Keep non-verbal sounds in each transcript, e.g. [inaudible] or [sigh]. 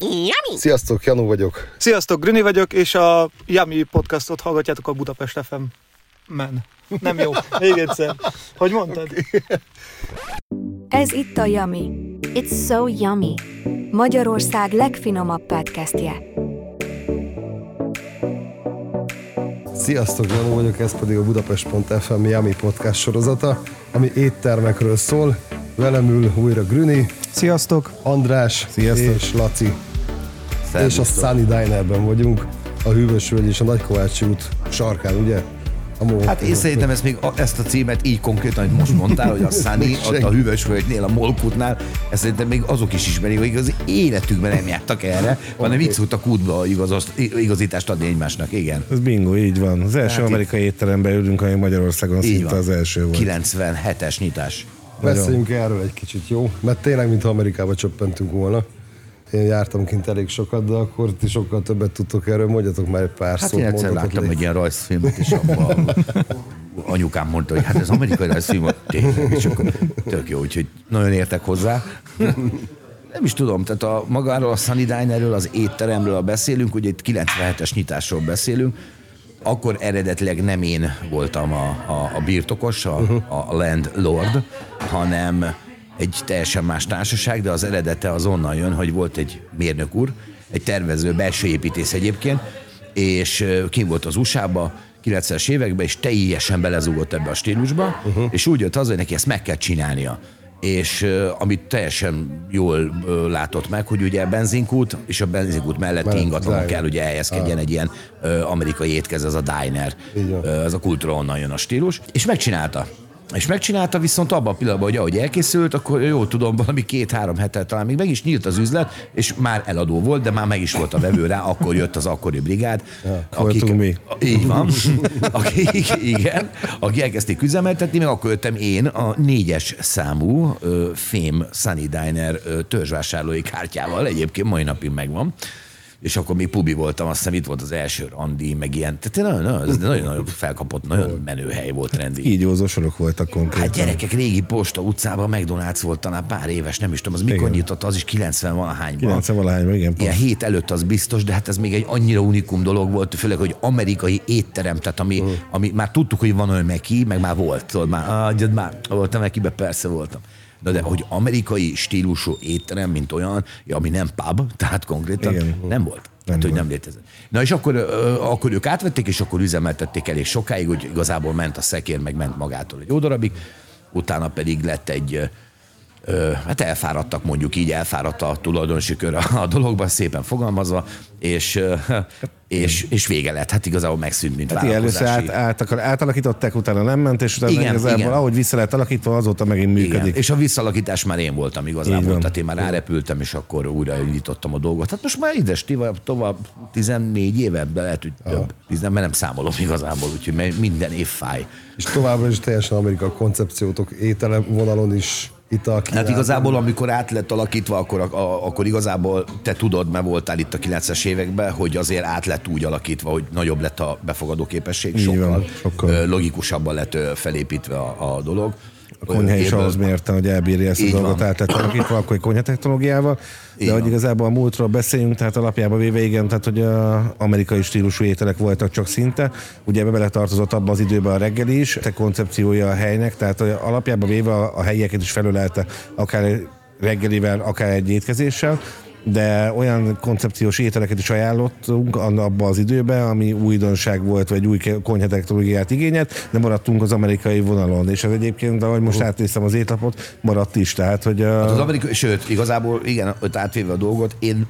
Yummy! Sziasztok, Janu vagyok. Sziasztok, Grüni vagyok, és a Yummy podcastot hallgatjátok a Budapest FM. Men. Nem jó. Még egyszer. Hogy mondtad? Ez itt a Yummy. It's so yummy. Magyarország legfinomabb podcastje. Sziasztok, Janu vagyok, ez pedig a Budapest.fm Yummy podcast sorozata, ami éttermekről szól. Velem ül újra Grüni, Sziasztok. András Sziasztok. és Laci. És a Sunny Dinerben vagyunk, a Hűvösvölgy és a Nagykovácsi út sarkán, ugye? A Hát én szerintem ezt még a, ezt a címet így konkrétan, hogy most mondtál, hogy a Sunny, [laughs] ott a hűvös völgynél, a Molkutnál, ezt szerintem még azok is ismerik, hogy az életükben nem jártak erre, [laughs] hanem itt szoktak útba igazos, igazítást adni egymásnak, igen. Ez bingo, így van. Az első Hát amerikai étteremben ülünk, ami Magyarországon Így szinte van. az első volt. 97-es nyitás. Beszéljünk erről egy kicsit, jó? Mert tényleg, mintha Amerikába csöppentünk volna. Én jártam kint elég sokat, de akkor ti sokkal többet tudtok erről, mondjatok már egy pár Hát szót. én egyszer láttam légy. egy ilyen rajzfilmet, és abban anyukám mondta, hogy hát ez amerikai rajzfilm, tényleg, és akkor tök jó, úgyhogy nagyon értek hozzá. Nem is tudom, tehát a, magáról a Sunny Dinerről, az étteremről beszélünk, ugye itt 97-es nyitásról beszélünk, akkor eredetileg nem én voltam a, a, a birtokos, a, a landlord, hanem egy teljesen más társaság, de az eredete az onnan jön, hogy volt egy mérnök úr, egy tervező, belső építész egyébként, és ö, kim volt az USA-ba, 90-es években, és teljesen belezúgott ebbe a stílusba, uh-huh. és úgy jött haza, hogy neki ezt meg kell csinálnia. És amit teljesen jól látott meg, hogy ugye benzinkút, és a benzinkút melletti Mellett ingatlanok diner. kell ugye elhelyezkedjen egy ilyen amerikai étkez, ez a diner. Ez a kultúra onnan jön a stílus. És megcsinálta. És megcsinálta, viszont abban a pillanatban, hogy ahogy elkészült, akkor jól tudom, valami két-három hetet talán még meg is nyílt az üzlet, és már eladó volt, de már meg is volt a vevő rá, akkor jött az akkori brigád. voltunk mi. Így van. [laughs] Akik, igen, akik elkezdték üzemeltetni, meg akkor jöttem én a négyes számú ö, Fame Sunny Diner ö, törzsvásárlói kártyával, egyébként mai napig megvan. És akkor még pubi voltam, azt hiszem itt volt az első randi, meg ilyen. Tehát nagyon, nagyon, nagyon, nagyon felkapott, nagyon menő hely volt rendi. Kígyózó sorok voltak konkrétan. Hát gyerekek, régi posta utcában McDonald's volt talán pár éves, nem is tudom, az mikor Igen. nyitott, az is 90 valahányban. 90 valahányban, igen. Ilyen pont. hét előtt az biztos, de hát ez még egy annyira unikum dolog volt, főleg, hogy amerikai étterem, tehát ami, uh. ami már tudtuk, hogy van olyan meki, meg már volt, tudod, már, ah, már voltam mekibe, persze voltam. De, de hogy amerikai stílusú étterem, mint olyan, ami nem pub, tehát konkrétan Igen. Nem volt. Nem hát, hogy nem létezett. Na és akkor, akkor ők átvették, és akkor üzemeltették elég sokáig, hogy igazából ment a szekér, meg ment magától egy jó darabig, utána pedig lett egy, hát elfáradtak mondjuk így, elfáradt a tulajdonosi kör a, a dologban, szépen fogalmazva, és, és, és vége lett. Hát igazából megszűnt, mint Hát igen, először át, át, átalakították, utána nem ment, és utána Igen, igen, igazából, igen. ahogy vissza lett alakítva, azóta megint Igen, működik. és a visszalakítás már én voltam igazából, van. tehát én már rárepültem, és akkor újra indítottam a dolgot. Hát most már ides tovább, tovább 14 éve, de lehet, hogy több. 10, mert nem számolom igazából, úgyhogy minden év fáj. És továbbra is teljesen amerikai koncepciótok étele vonalon is ital Hát igazából, amikor át lett alakítva, akkor, a, akkor igazából te tudod, mert voltál itt a 90-es években, hogy azért át lett úgy alakítva, hogy nagyobb lett a befogadó képesség, sokkal, sokkal. ö, logikusabban lett felépítve a, a dolog. A konyha is ahhoz mérte, hogy elbírja ezt a Így dolgot van. át lett alakítva, akkor egy konyha technológiával. Így De hogy van. igazából a múltról beszéljünk, tehát alapjában véve igen, tehát hogy a amerikai stílusú ételek voltak csak szinte. Ugye ebbe beletartozott abban az időben a reggeli is, te koncepciója a helynek, tehát alapjában véve a, a helyieket is felölelte akár reggelivel, akár egy étkezéssel de olyan koncepciós ételeket is ajánlottunk abban az időben, ami újdonság volt, vagy új konyha technológiát igényelt, de maradtunk az amerikai vonalon. És ez egyébként, ahogy most átnéztem az étlapot, maradt is. Tehát, hogy a... Hát az amerikai, sőt, igazából igen, ott átvéve a dolgot, én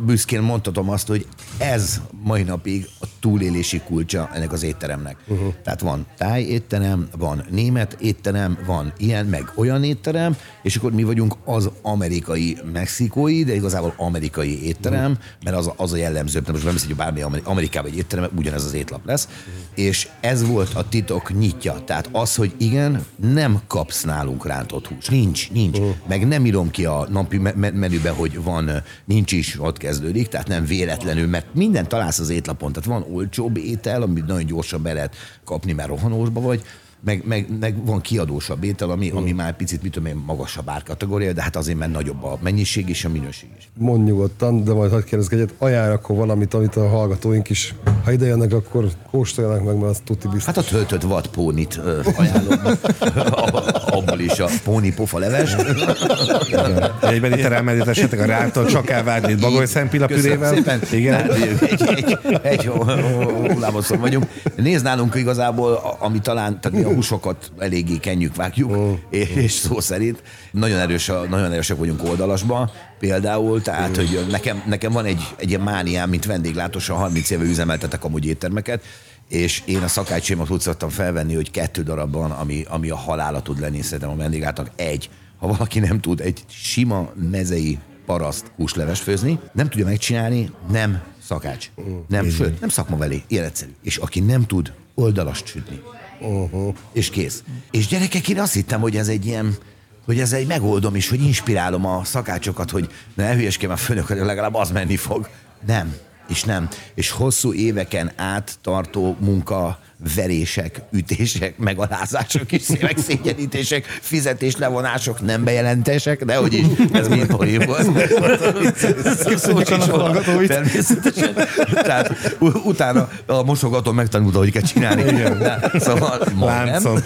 büszkén mondhatom azt, hogy ez mai napig a túlélési kulcsa ennek az étteremnek. Uh-huh. Tehát van táj étterem, van német étterem, van ilyen, meg olyan étterem, és akkor mi vagyunk az amerikai mexikói, de igazából amerikai étterem, uh-huh. mert az, az a jellemző, mert most nem hiszem, hogy bármi Ameri- Amerikában egy étterem, ugyanez az étlap lesz, uh-huh. és ez volt a titok nyitja. Tehát az, hogy igen, nem kapsz nálunk rántott hús. Nincs, nincs. Uh-huh. Meg nem írom ki a napi me- me- menübe, hogy van, nincs is, ott kezdődik, tehát nem véletlenül, mert minden találsz az étlapon. Tehát van olcsóbb étel, amit nagyon gyorsan be lehet kapni, mert rohanósba vagy, meg, meg, meg van kiadósabb étel, ami, ami már picit, mit tudom én, magasabb árkategória, de hát azért mert nagyobb a mennyiség és a minőség is. Mondj nyugodtan, de majd hagyd kérdezzek egyet, ajánl akkor valamit, amit a hallgatóink is, ha ide jönnek, akkor kóstoljanak meg, mert az tuti biztos. Hát a töltött vadpónit ajánlom. [laughs] Abból is a póni pofa leves. Egyben itt elmerítesetek a rától, csak elvágni bagoly szempilla Köszönöm pürével. szépen. Igen. Tehát egy, egy, egy hullámoszon vagyunk. Nézd nálunk igazából, ami talán, tehát mi a húsokat eléggé kenjük, vágjuk, és, és szó szerint. Nagyon, erős, a- nagyon erősek vagyunk oldalasban, például, tehát, hogy nekem, nekem van egy, egy ilyen mániám, mint vendéglátósan 30 éve üzemeltetek amúgy éttermeket, és én a szakácsémat úgy szoktam felvenni, hogy kettő darabban, ami, ami a halála tud lenni szerintem a vendéglátnak. Egy, ha valaki nem tud egy sima mezei paraszt húsleves főzni, nem tudja megcsinálni, nem szakács. Nem, sőt, nem szakma velé, ilyen egyszerű. És aki nem tud oldalast sütni, és kész. És gyerekek, én azt hittem, hogy ez egy ilyen, hogy ez egy megoldom is, hogy inspirálom a szakácsokat, hogy ne hülyeskedj a főnök, hogy legalább az menni fog. Nem. És nem. És hosszú éveken át tartó munka, verések, ütések, megalázások és szívek szégyenítések, fizetéslevonások, nem bejelentések, de hogy is, ez mind is annak a hallgatóit. Természetesen. Tehát utána a mosogató megtanulta, hogy kell csinálni. De, szóval nem.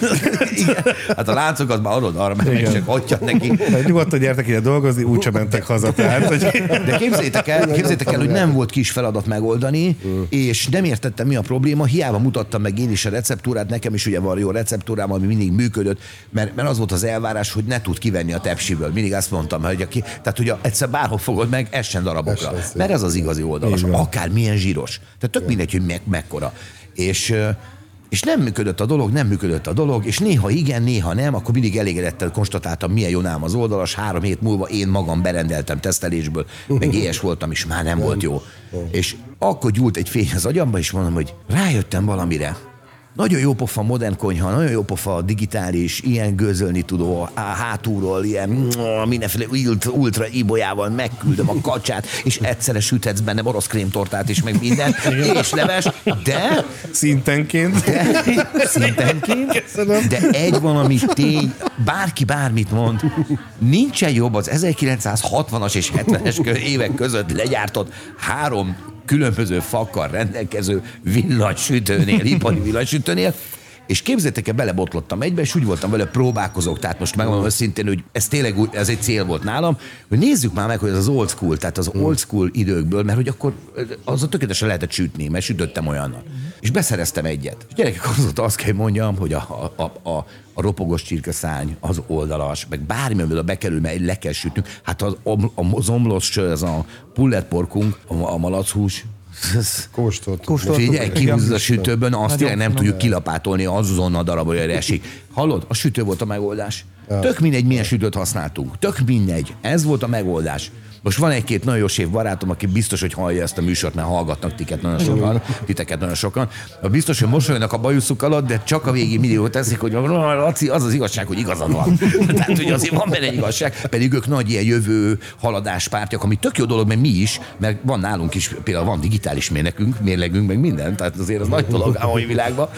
Igen. Hát a láncokat már adod arra, mert meg Igen. csak adja neki. Hát Nyugodtan gyertek ide dolgozni, úgysem mentek haza. Tehát, hogy De képzétek el, képzétek el, hogy nem volt kis feladat megoldani, és nem értettem, mi a probléma. Hiába mutattam meg én is a receptúrát, nekem is ugye van jó receptúrám, ami mindig működött, mert, mert az volt az elvárás, hogy ne tud kivenni a tepsiből. Mindig azt mondtam, hogy aki, tehát hogy egyszer bárhol fogod meg, essen darabokra. Essen, Mert ez az igazi oldalas, akár milyen zsíros. Tehát tök mindegy, hogy me- mekkora. És és nem működött a dolog, nem működött a dolog, és néha igen, néha nem, akkor mindig elégedettel konstatáltam, milyen jó az oldalas. Három hét múlva én magam berendeltem tesztelésből, meg [laughs] éhes voltam, és már nem volt jó. És akkor gyúlt egy fény az agyamba, és mondom, hogy rájöttem valamire. Nagyon jó pofa modern konyha, nagyon jó pofa digitális, ilyen gőzölni tudó, á, hátulról ilyen mua, mindenféle ult- ultra ibolyával megküldöm a [laughs] kacsát, és egyszerre süthetsz benne orosz krémtortát is, meg minden, és leves, de szintenként. de, szintenként, de egy valami tény, bárki bármit mond, nincsen jobb az 1960-as és 70-es kö- évek között legyártott három különböző fakkal rendelkező villanysütőnél, ipari villanysütőnél, és képzétek el, belebotlottam egybe, és úgy voltam vele, próbálkozok. Tehát most megmondom őszintén, hogy ez tényleg úgy, ez egy cél volt nálam, hogy nézzük már meg, hogy ez az old school, tehát az old school időkből, mert hogy akkor az a tökéletesen lehetett sütni, mert sütöttem olyannal. És beszereztem egyet. És gyerekek, azóta azt kell mondjam, hogy a, a, a, a, ropogos csirkeszány, az oldalas, meg bármi, amivel bekerül, mert le kell sütnünk. Hát az, a, a zomlos, ez a pulletporkunk, a, a malachús, Kóstolt. Kóstoltuk. Figyelj, kihúzod a sütőből, azt tényleg nem tudjuk kilapátolni azon a darab, hogy erre esik. Hallod? A sütő volt a megoldás. Tök mindegy, milyen sütőt használtunk. Tök mindegy. Ez volt a megoldás. Most van egy-két nagyon sév barátom, aki biztos, hogy hallja ezt a műsort, mert hallgatnak tiket nagyon sokan, titeket nagyon sokan. Biztos, hogy mosolyognak a bajuszuk alatt, de csak a végén ott teszik, hogy Laci, az az igazság, hogy igazad van. [laughs] Tehát, hogy azért van benne igazság, pedig ők nagy ilyen jövő haladáspártyak, ami tök jó dolog, mert mi is, mert van nálunk is, például van digitális mérnökünk, mérlegünk, meg minden, tehát azért az nagy dolog a mai világban.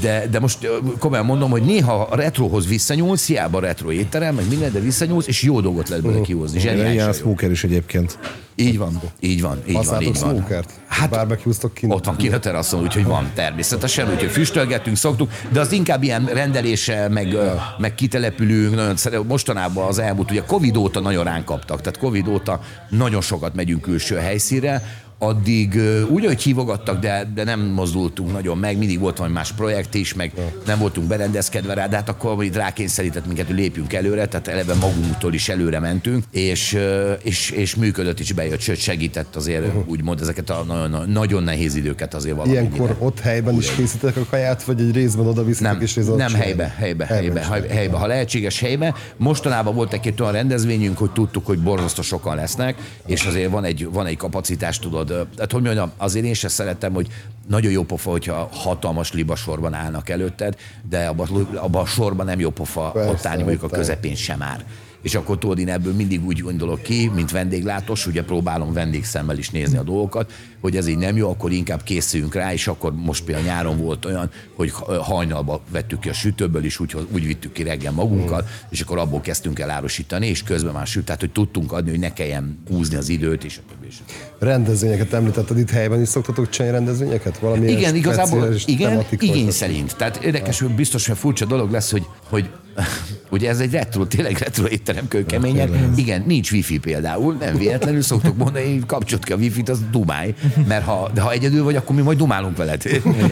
De, de most komolyan mondom, hogy néha a retrohoz visszanyúlsz, hiába a retro étterem, meg minden, de visszanyúlsz, és jó dolgot lehet belőle kihozni. Ilyen Zseniálisan jó. smoker is egyébként. Így van, így van, így van, így van. smokert? Hát Barbecue-ztok kint? ott van kint a teraszon, úgyhogy van természetesen, úgyhogy füstölgetünk, szoktuk, de az inkább ilyen rendelése, meg, meg kitelepülünk, nagyon szeret, mostanában az elmúlt, ugye Covid óta nagyon ránk kaptak, tehát Covid óta nagyon sokat megyünk külső helyszínre, addig úgy, hogy hívogattak, de, de nem mozdultunk nagyon meg, mindig volt valami más projekt is, meg nem voltunk berendezkedve rá, de hát akkor hogy rákényszerített minket, hogy lépjünk előre, tehát eleve magunktól is előre mentünk, és, és, és működött is bejött, sőt segített azért úgymond ezeket a nagyon, nagyon nehéz időket azért valamennyire. Ilyenkor ott helyben is készítek a kaját, vagy egy részben oda viszitek Nem, és részben nem helybe, helybe, helybe, csinálják. helybe, ha lehetséges helybe. Mostanában volt egy olyan rendezvényünk, hogy tudtuk, hogy borzasztó sokan lesznek, és azért van egy, van egy kapacitás, tudod. Tehát, hogy mondjam, azért én sem szeretem, hogy nagyon jó pofa, hogyha hatalmas libasorban állnak előtted, de abban abba a sorban nem jó pofa Persze, ott állni mondjuk a közepén sem már. és akkor tudod, én ebből mindig úgy gondolok ki, mint vendéglátós, ugye próbálom vendégszemmel is nézni a dolgokat, hogy ez így nem jó, akkor inkább készüljünk rá, és akkor most például nyáron volt olyan, hogy hajnalba vettük ki a sütőből, és úgy, úgy vittük ki reggel magunkkal, és akkor abból kezdtünk el árusítani, és közben már süt, tehát hogy tudtunk adni, hogy ne kelljen húzni az időt, és és többi. Rendezvényeket említetted itt helyben is szoktatok csinálni rendezvényeket? Valami Igen, igazából igen, igény szerint. Tehát érdekes, hogy biztos, hogy furcsa dolog lesz, hogy, hogy [laughs] ugye ez egy retro, tényleg retro étterem kőkeményen. Igen, nincs wifi például, nem véletlenül szoktuk mondani, hogy kapcsolt ki a wifi-t, az dumálj, mert ha, de ha egyedül vagy, akkor mi majd dumálunk veled.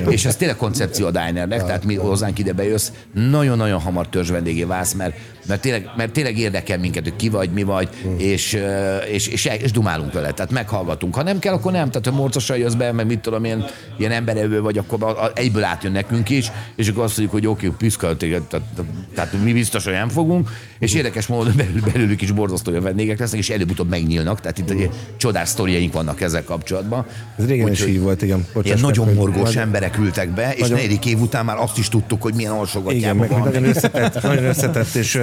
És ez tényleg koncepció a dinernek, tehát mi hozzánk ide bejössz, nagyon-nagyon hamar törzs vendégé válsz, mert, mert, tényleg, mert tényleg érdekel minket, hogy ki vagy, mi vagy, és, ö, és, és, és dumálunk veled, tehát meghallgatunk. Ha nem kell, akkor nem, tehát ha morcosan jössz be, meg mit tudom én, ilyen emberevő vagy, akkor a- a- egyből átjön nekünk is, és akkor azt mondjuk, hogy oké, okay, piszkál téged, tehát, tehát, mi biztos, hogy nem fogunk, és érdekes módon belül, belőlük is borzasztó olyan vendégek lesznek, és előbb-utóbb megnyílnak, tehát itt egy csodás sztoriaink vannak ezzel kapcsolatban. Ez régen is Úgyhogy így volt, igen. Bocsáss Ilyen nagyon morgós Nagy- emberek ültek be, és Nagyon- negyedik év után már azt is tudtuk, hogy milyen Igen, alsogatjában van. nagyon összetett, [laughs] nagyon összetett és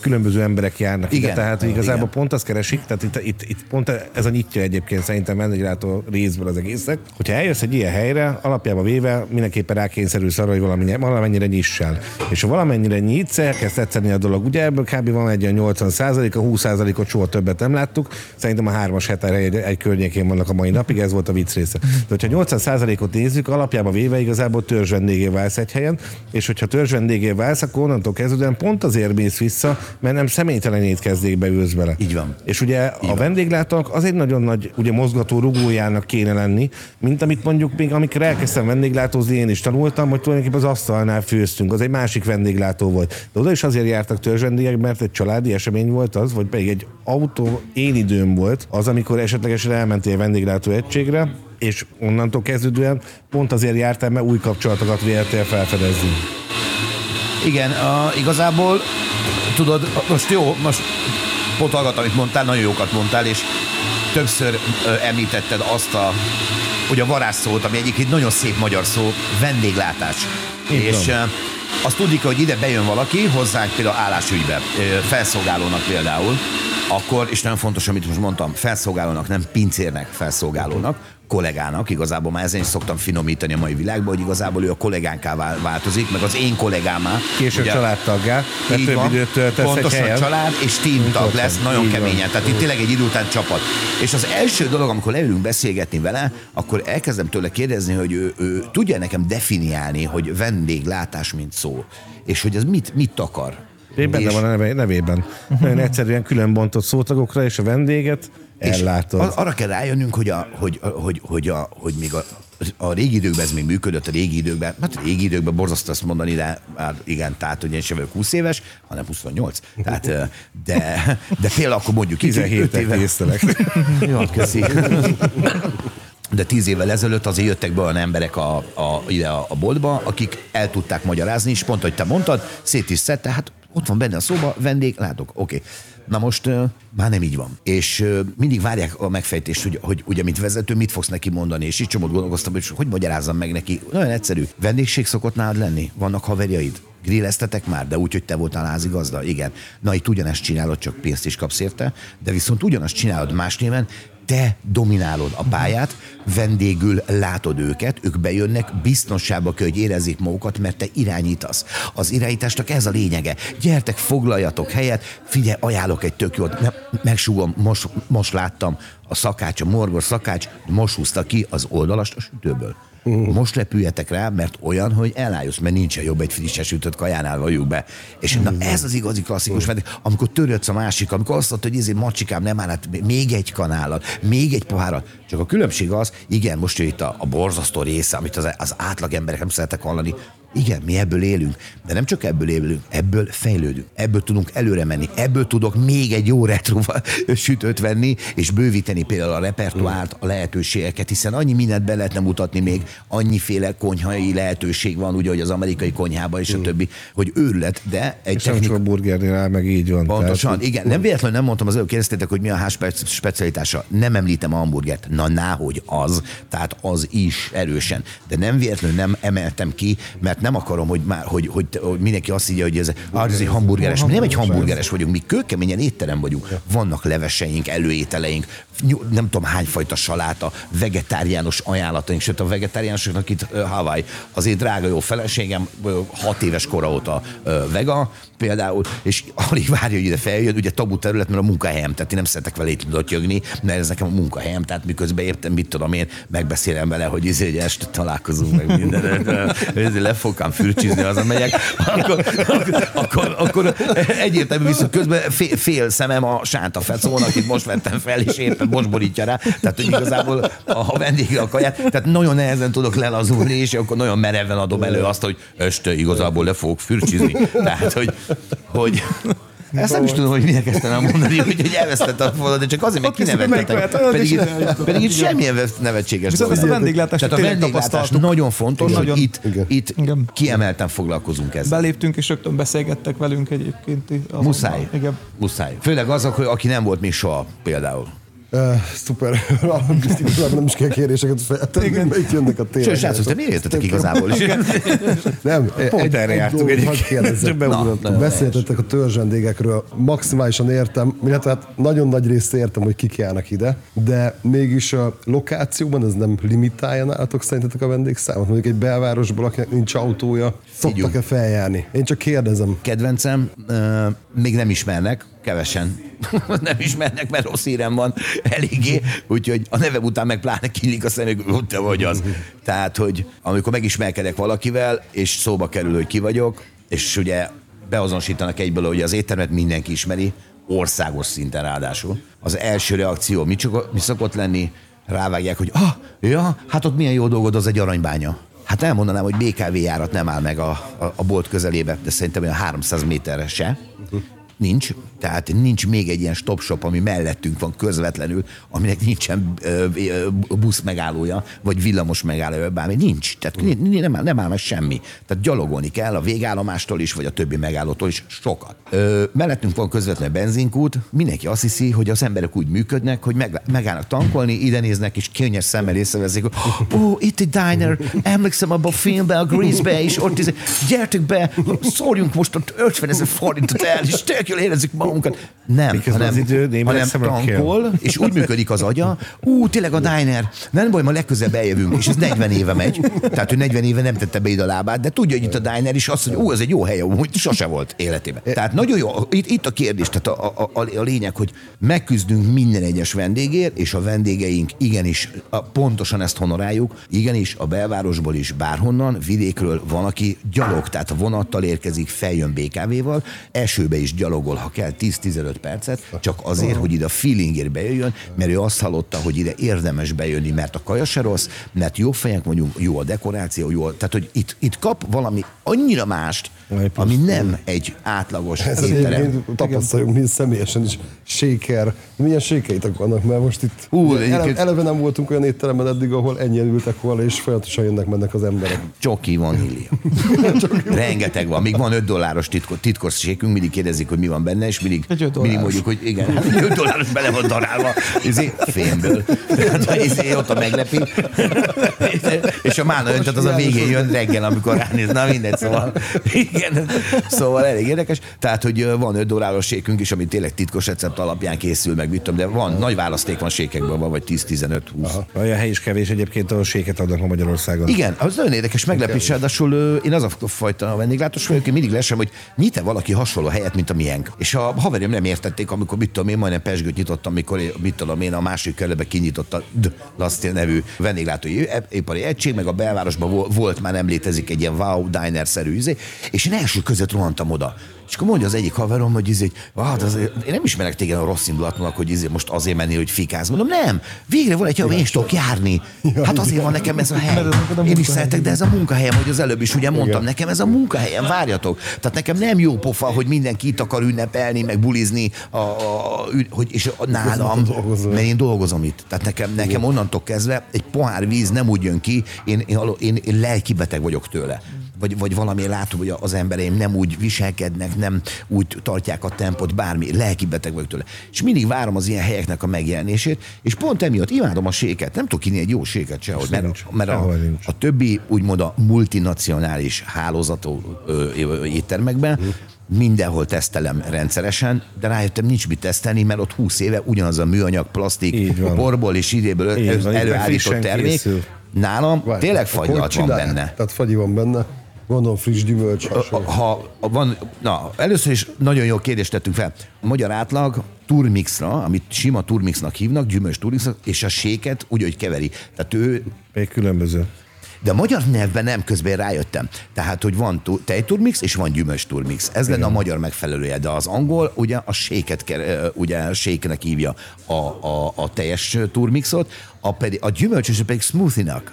különböző emberek járnak Igen. ide, tehát igazából Igen. pont azt keresik, tehát itt, itt, itt pont ez a nyitja egyébként szerintem vendéglátó részből az egésznek. Hogyha eljössz egy ilyen helyre, alapjában véve mindenképpen rákényszerülsz arra, hogy valamennyire, valamennyire nyissál. És ha valamennyire nyitsz, elkezd tetszeni a dolog. Ugye ebből kb. van egy olyan 80% a 20% ot soha többet nem láttuk. Szerintem a hármas heter egy, egy környékén vannak a mai napig, ez volt a vicc része. De hogyha 80% ot nézzük, alapjában véve igazából törzs vendégé válsz egy helyen, és hogyha törzs vendégé válsz, akkor onnantól kezdődően pont azért mész vissza, mert nem személytelen étkezdékbe ülsz bele. Így van. És ugye a vendéglátónak az egy nagyon nagy ugye mozgató rugójának kéne lenni, mint amit mondjuk még amikor elkezdtem vendéglátózni, én is tanultam, hogy tulajdonképpen az asztalnál főztünk, az egy másik vendéglátó volt. De oda is azért jártak törzsvendégek, mert egy családi esemény volt az, vagy pedig egy autó én időm volt, az, amikor esetlegesen elmentél vendéglátó egységre, és onnantól kezdődően pont azért jártál, mert új kapcsolatokat véltél felfedezni. Igen, a, igazából tudod, most jó, most pont hallgat, amit mondtál, nagyon jókat mondtál, és többször ö, említetted azt a, hogy a varázsszót, ami egyik egy nagyon szép magyar szó, vendéglátás. Így és ö, azt tudni hogy ide bejön valaki, hozzánk például állásügybe, ö, felszolgálónak például, akkor, és nagyon fontos, amit most mondtam, felszolgálónak, nem pincérnek, felszolgálónak, kollégának, igazából már ezen is szoktam finomítani a mai világban, hogy igazából ő a kollégánká vál- változik, meg az én kollégámá. Később Ugye- családtaggá, mert így több van. időt töltesz egy Pontosan helyen. család és team tag Pontosan. lesz, nagyon Így van. keményen. Tehát itt tényleg egy idő után csapat. És az első dolog, amikor leülünk beszélgetni vele, akkor elkezdem tőle kérdezni, hogy ő, ő tudja nekem definiálni, hogy vendéglátás, mint szó. És hogy ez mit, mit akar. Én benne És- van a nevében. Nagyon egyszerűen külön bontott szótagokra, és a vendéget ellátod. ar- arra kell rájönnünk, hogy, a, hogy, hogy, hogy, a, hogy még a, a régi időkben ez még működött, a régi időkben, hát régi időkben borzasztó azt mondani, de hát igen, tehát ugye én sem vagyok 20 éves, hanem 28. Tehát, de, de például akkor mondjuk így, hogy 17 öt éve- észtelek. Jó, köszi. De tíz évvel ezelőtt azért jöttek be olyan emberek a, a, ide a, a boltba, akik el tudták magyarázni, és pont, hogy te mondtad, szét is szedte, hát ott van benne a szóba, vendég, látok, oké. Okay. Na most már nem így van. És mindig várják a megfejtést, hogy, hogy ugye, mint vezető, mit fogsz neki mondani, és így csomót gondolkoztam, hogy hogy magyarázzam meg neki. Nagyon egyszerű. Vendégség szokott nálad lenni? Vannak haverjaid? Grilleztetek már, de úgy, hogy te voltál házigazda? Igen. Na, itt ugyanezt csinálod, csak pénzt is kapsz érte, de viszont ugyanazt csinálod más néven, te dominálod a pályát, vendégül látod őket, ők bejönnek, biztonságba kell, hogy érezzék magukat, mert te irányítasz. Az irányításnak ez a lényege. Gyertek, foglaljatok helyet, figyelj, ajánlok egy tök jót, ne, megsúgom, most, most láttam a szakács, a morgos szakács, most húzta ki az oldalast a sütőből. Most repüljetek rá, mert olyan, hogy elállsz, mert nincsen jobb egy frissen sütött kajánál valljuk be. És na ez az igazi klasszikus vendég, amikor törődsz a másik, amikor azt mondod, hogy ezért macsikám nem áll, hát még egy kanálat, még egy pohárat. Csak a különbség az, igen, most jön itt a, a borzasztó része, amit az, az átlag emberek nem szeretek hallani, igen, mi ebből élünk, de nem csak ebből élünk, ebből fejlődünk, ebből tudunk előre menni, ebből tudok még egy jó retro [laughs] sütőt venni, és bővíteni például a repertoárt, a lehetőségeket, hiszen annyi mindent be lehetne mutatni még, annyiféle konyhai lehetőség van, ugye, hogy az amerikai konyhában és a többi, hogy őrület, de egy És nem technika... csak a burgernél áll, meg így van. Pontosan, Tehát, igen. Nem véletlenül nem mondtam az előbb, kérdeztétek, hogy mi a spec- specialitása. Nem említem a hamburgert. Na, náhogy az. Tehát az is erősen. De nem véletlenül nem emeltem ki, mert Tehát nem akarom, hogy, már, hogy, hogy, hogy mindenki azt higgye, hogy ez, egy hamburgeres. Mi nem egy hamburgeres vagyunk, mi kőkeményen étterem vagyunk. Vannak leveseink, előételeink, nem tudom hány fajta saláta, vegetáriánus ajánlataink, sőt a vegetáriánusoknak itt Hawaii. Az én drága jó feleségem hat éves kora óta vega például, és alig várja, hogy ide feljön, ugye tabu terület, mert a munkahelyem, tehát én nem szeretek vele itt jögni, mert ez nekem a munkahelyem, tehát miközben értem, mit tudom én, megbeszélem vele, hogy izé, hogy este találkozunk meg minden, ezért le fogkám fürcsizni, azon megyek, akkor, akkor, akkor, akkor egyértelmű viszont közben fél, fél szemem a sánta fecón, akit most vettem fel, és éppen most borítja rá, tehát hogy igazából a vendége a kaját, tehát nagyon nehezen tudok lelazulni, és akkor nagyon mereven adom elő azt, hogy este igazából le fogok fürcsizni. Tehát, hogy, hogy ezt nem is tudom, hogy minek kezdtem el mondani, hogy, hogy elvesztette a fonalat, de csak azért, mert kinevettetek. Pedig, is- pedig itt semmilyen nevetséges Viszont ezt a vendéglátást Tehát a vendéglátás nagyon fontos, Igen. hogy itt, Igen. itt Igen. kiemelten foglalkozunk ezzel. Beléptünk, és rögtön beszélgettek velünk egyébként. azonnal. Muszáj. Igen. Muszáj. Főleg azok, hogy aki nem volt még soha például. Uh, szuper. [laughs] Igazából nem is kell kéréseket feltenni, mert itt jönnek a tényleg. Sőt, srácok, te miért jöttetek igazából is? Nem, Pont erre jártunk egyébként. Beszéltetek a törzsvendégekről, maximálisan értem, illetve hát nagyon nagy részt értem, hogy kik járnak ide, de mégis a lokációban ez nem limitálja nálatok szerintetek a vendégszámot? Mondjuk egy belvárosból, akinek nincs autója, szoktak-e feljárni? Én csak kérdezem. Kedvencem, ö, még nem ismernek, kevesen [laughs] nem ismernek, mert rossz hírem van eléggé, úgyhogy a nevem után meg pláne kinyílik a szemük, hogy te vagy az. Tehát, hogy amikor megismerkedek valakivel, és szóba kerül, hogy ki vagyok, és ugye beazonosítanak egyből, hogy az éttermet mindenki ismeri, országos szinten ráadásul. Az első reakció mi, csak, mi szokott lenni? Rávágják, hogy ah, ja, hát ott milyen jó dolgod, az egy aranybánya. Hát elmondanám, hogy BKV járat nem áll meg a, a, a bolt közelébe, de szerintem olyan 300 méterre se. Nincs, tehát nincs még egy ilyen stop shop, ami mellettünk van közvetlenül, aminek nincsen busz megállója, vagy villamos megállója, bármi. Nincs. Tehát nem, áll- nem áll meg semmi. Tehát gyalogolni kell a végállomástól is, vagy a többi megállótól is sokat. Ö, mellettünk van közvetlenül benzinkút, mindenki azt hiszi, hogy az emberek úgy működnek, hogy meg, megállnak tankolni, ide néznek, és könnyes szemmel észreveszik, hogy ó, itt egy diner, emlékszem abba a filmbe, a Grease-be, és ott izé, gyertek be, szórjunk most ott 50 ezer forintot el, és tök jól érezzük magunkat. Nem, Miközben hanem, az idő hanem tankol, és úgy működik az agya, ú, tényleg a diner, nem baj, ma legközelebb eljövünk, és ez 40 éve megy. Tehát, hogy 40 éve nem tette be ide a lábát, de tudja, hogy itt a diner, és azt mondja, ú, ez egy jó hely, úgy sose volt életében. Tehát nagyon jó, itt, itt a kérdés, tehát a, a, a, a lényeg, hogy megküzdünk minden egyes vendégért, és a vendégeink igenis a, pontosan ezt honoráljuk, igenis a belvárosból is bárhonnan, vidékről van, aki gyalog, tehát a vonattal érkezik, feljön BKV-val, esőbe is gyalogol, ha kell 10-15 percet, csak azért, hogy ide a feelingért bejöjjön, mert ő azt hallotta, hogy ide érdemes bejönni, mert a kaja se rossz, mert jó fejek vagyunk, jó a dekoráció, jó, a- tehát hogy itt, itt kap valami annyira mást. Ami nem egy átlagos Ez étterem. tapasztaljuk mi személyesen is. Shaker. Milyen sékeitek vannak, mert most itt Hú, egyébként- eleve, eleve nem voltunk olyan étteremben eddig, ahol ennyien ültek volna, és folyamatosan jönnek mennek az emberek. Csoki vanília. [laughs] Rengeteg van. Még van 5 dolláros titko, titkos sékünk, mindig kérdezik, hogy mi van benne, és mindig, mindig mondjuk, hogy igen, hát [laughs] egy 5 dolláros bele van darálva, izé, fémből. Tehát, hogy izé, ott a meglepi. [laughs] És a mána öntet az a végén jön reggel, amikor ránéz. Na mindegy, szóval, igen, szóval elég érdekes. Tehát, hogy van 5 dolláros sékünk is, ami tényleg titkos recept alapján készül, meg mit tudom, de van, nagy választék van sékekből, van, vagy 10-15-20. Olyan hely is kevés egyébként, ahol séket adnak ma Magyarországon. Igen, az nagyon érdekes meglepés, ráadásul én az a fajta vendéglátós vagyok, én mindig lesem, hogy nyit-e valaki hasonló helyet, mint a miénk. És a haverjaim nem értették, amikor mit tudom én, majdnem Pesgőt nyitottam, amikor mit tudom én, a másik kerületben kinyitotta a D. Lasztil nevű vendéglátói e- ipari egység, meg a belvárosban vo- volt, már nem létezik egy ilyen wow diner-szerű izé, és én első között rohantam oda. És akkor mondja az egyik haverom, hogy izé, hát az, én nem ismerek téged a rossz indulatnak, hogy izé most azért menni, hogy fikáz. Mondom, nem, végre van egy hely, ahol én is tudok járni. Hát azért van nekem ez a hely. Én is szeretek, de ez a munkahelyem, hogy az előbb is ugye mondtam, nekem ez a munkahelyem, várjatok. Tehát nekem nem jó pofa, hogy mindenki itt akar ünnepelni, meg bulizni, a, a, hogy, és nálam, mert én dolgozom itt. Tehát nekem, nekem onnantól kezdve egy pohár víz nem úgy jön ki, én, én, én, én lelki beteg vagyok tőle. Vagy, vagy valami látom, hogy az embereim nem úgy viselkednek, nem úgy tartják a tempot, bármi, lelki beteg vagyok tőle. És mindig várom az ilyen helyeknek a megjelenését, és pont emiatt imádom a séket. Nem tudok kínni egy jó séket sehogy, mert, nincs. mert a, nincs. a többi úgymond a multinacionális hálózatú ö, éttermekben mindenhol tesztelem rendszeresen, de rájöttem, nincs mit tesztelni, mert ott 20 éve ugyanaz a műanyag, plastik, borból és idéből Így van, előállított termék. készül. Nálam Várj, tényleg akkor fagylalt van benne. Tehát fagyi van benne. Gondolom friss gyümölcs, hasonló. Ha van, na, először is nagyon jó kérdést tettünk fel. A magyar átlag turmixra, amit sima turmixnak hívnak, gyümölcs turmixnak, és a séket úgy, hogy keveri. Tehát ő Még különböző. de a magyar nyelvben nem, közben rájöttem. Tehát, hogy van tu- tejturmix és van gyümölcs turmix. Ez lenne a magyar megfelelője, de az angol ugye a séket, ugye séknek hívja a, a, a teljes turmixot, a, pedig, a gyümölcsös pedig smoothie-nak.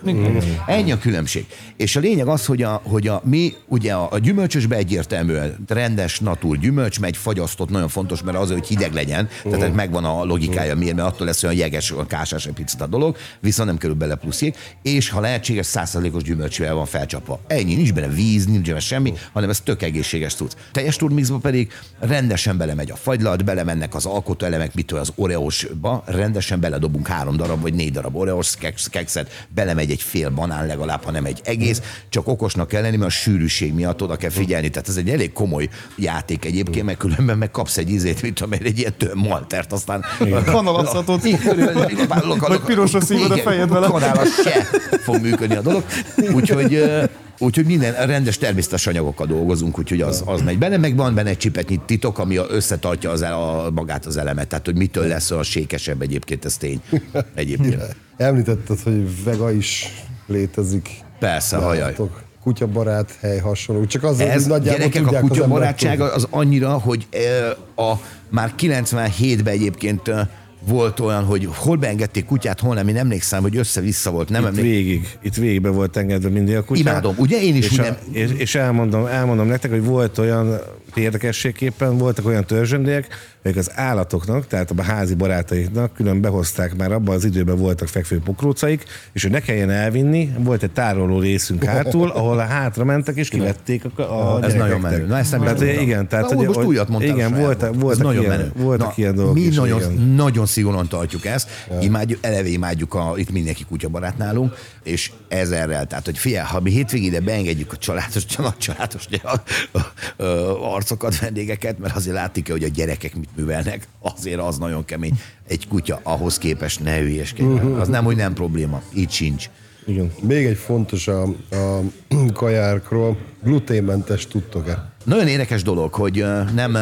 Ennyi a különbség. És a lényeg az, hogy a, hogy a mi, ugye a, a gyümölcsösbe egyértelműen rendes natúr gyümölcs, megy fagyasztott, nagyon fontos, mert az, hogy hideg legyen, tehát ennek megvan a logikája, miért, mert attól lesz olyan jeges, olyan kásás egy picit a dolog, viszont nem kerül bele plusz jég, és ha lehetséges, százszerzalékos gyümölcsvel van felcsapva. Ennyi, nincs benne víz, nincs benne semmi, hanem ez tök egészséges cucc. Teljes turmixba pedig rendesen belemegy a fagylalt, belemennek az alkotóelemek, mitől az oreósba, rendesen beledobunk három darab vagy négy darab keks- kekszet, belemegy egy fél banán legalább, ha nem egy egész, csak okosnak kell lenni, mert a sűrűség miatt oda kell figyelni. Tehát ez egy elég komoly játék egyébként, mert különben meg kapsz egy ízét, mint amely egy ilyen tő maltert, aztán Kanalaszthatod. [laughs] Vagy pirosra szívod a fejed vele. Se fog működni a dolog. Úgyhogy Úgyhogy minden rendes természetes anyagokkal dolgozunk, úgyhogy az, az megy benne, meg van benne egy csipetnyi titok, ami összetartja az a, magát az elemet, tehát hogy mitől lesz olyan sékesebb egyébként, ez tény. Egyébként. [laughs] Említetted, hogy vega is létezik. Persze, hajaj. Kutyabarát hely hasonló. Csak az, Ez, hogy nagyjából gyerekek, a tudják az kutyabarátsága emberek, az annyira, hogy ö, a, már 97-ben egyébként ö, volt olyan, hogy hol beengedték kutyát, hol nem, én emlékszem, hogy össze-vissza volt, nem Itt emlékszem. végig, itt végigbe volt engedve mindig a kutya. Imádom, ugye én is és, úgy a, és, és elmondom, elmondom nektek, hogy volt olyan érdekességképpen, voltak olyan törzsöndéek, akik az állatoknak, tehát a házi barátaiknak külön behozták már abban az időben voltak fekvő pokrócaik, és hogy ne kelljen elvinni, volt egy tároló részünk hátul, ahol hátra mentek és kivették a, a Ez nagyon menő. Na, ezt nem tehát, igen, tehát Na, hogy- most újat mondtál Igen, a voltak, voltak, ilyen, menő. voltak Na, ilyen dolgok Mi nagyon, nagyon szigorúan tartjuk ezt. Imádjuk, eleve imádjuk, a, itt mindenki kutyabarát nálunk, és ezerrel, tehát hogy figyelj, ha mi hétvégén ide beengedjük a családos, [laughs] család, családos a, a, a, arcokat, vendégeket, mert azért látni kell, hogy a gyerekek mit művelnek, azért az nagyon kemény. Egy kutya ahhoz képest ne hülyeskedj. Mhm. Az nem, hogy nem probléma. Így sincs. Igen. Még egy fontos a, a kajárkról. Gluténmentes tudtok-e? Nagyon érdekes dolog, hogy nem,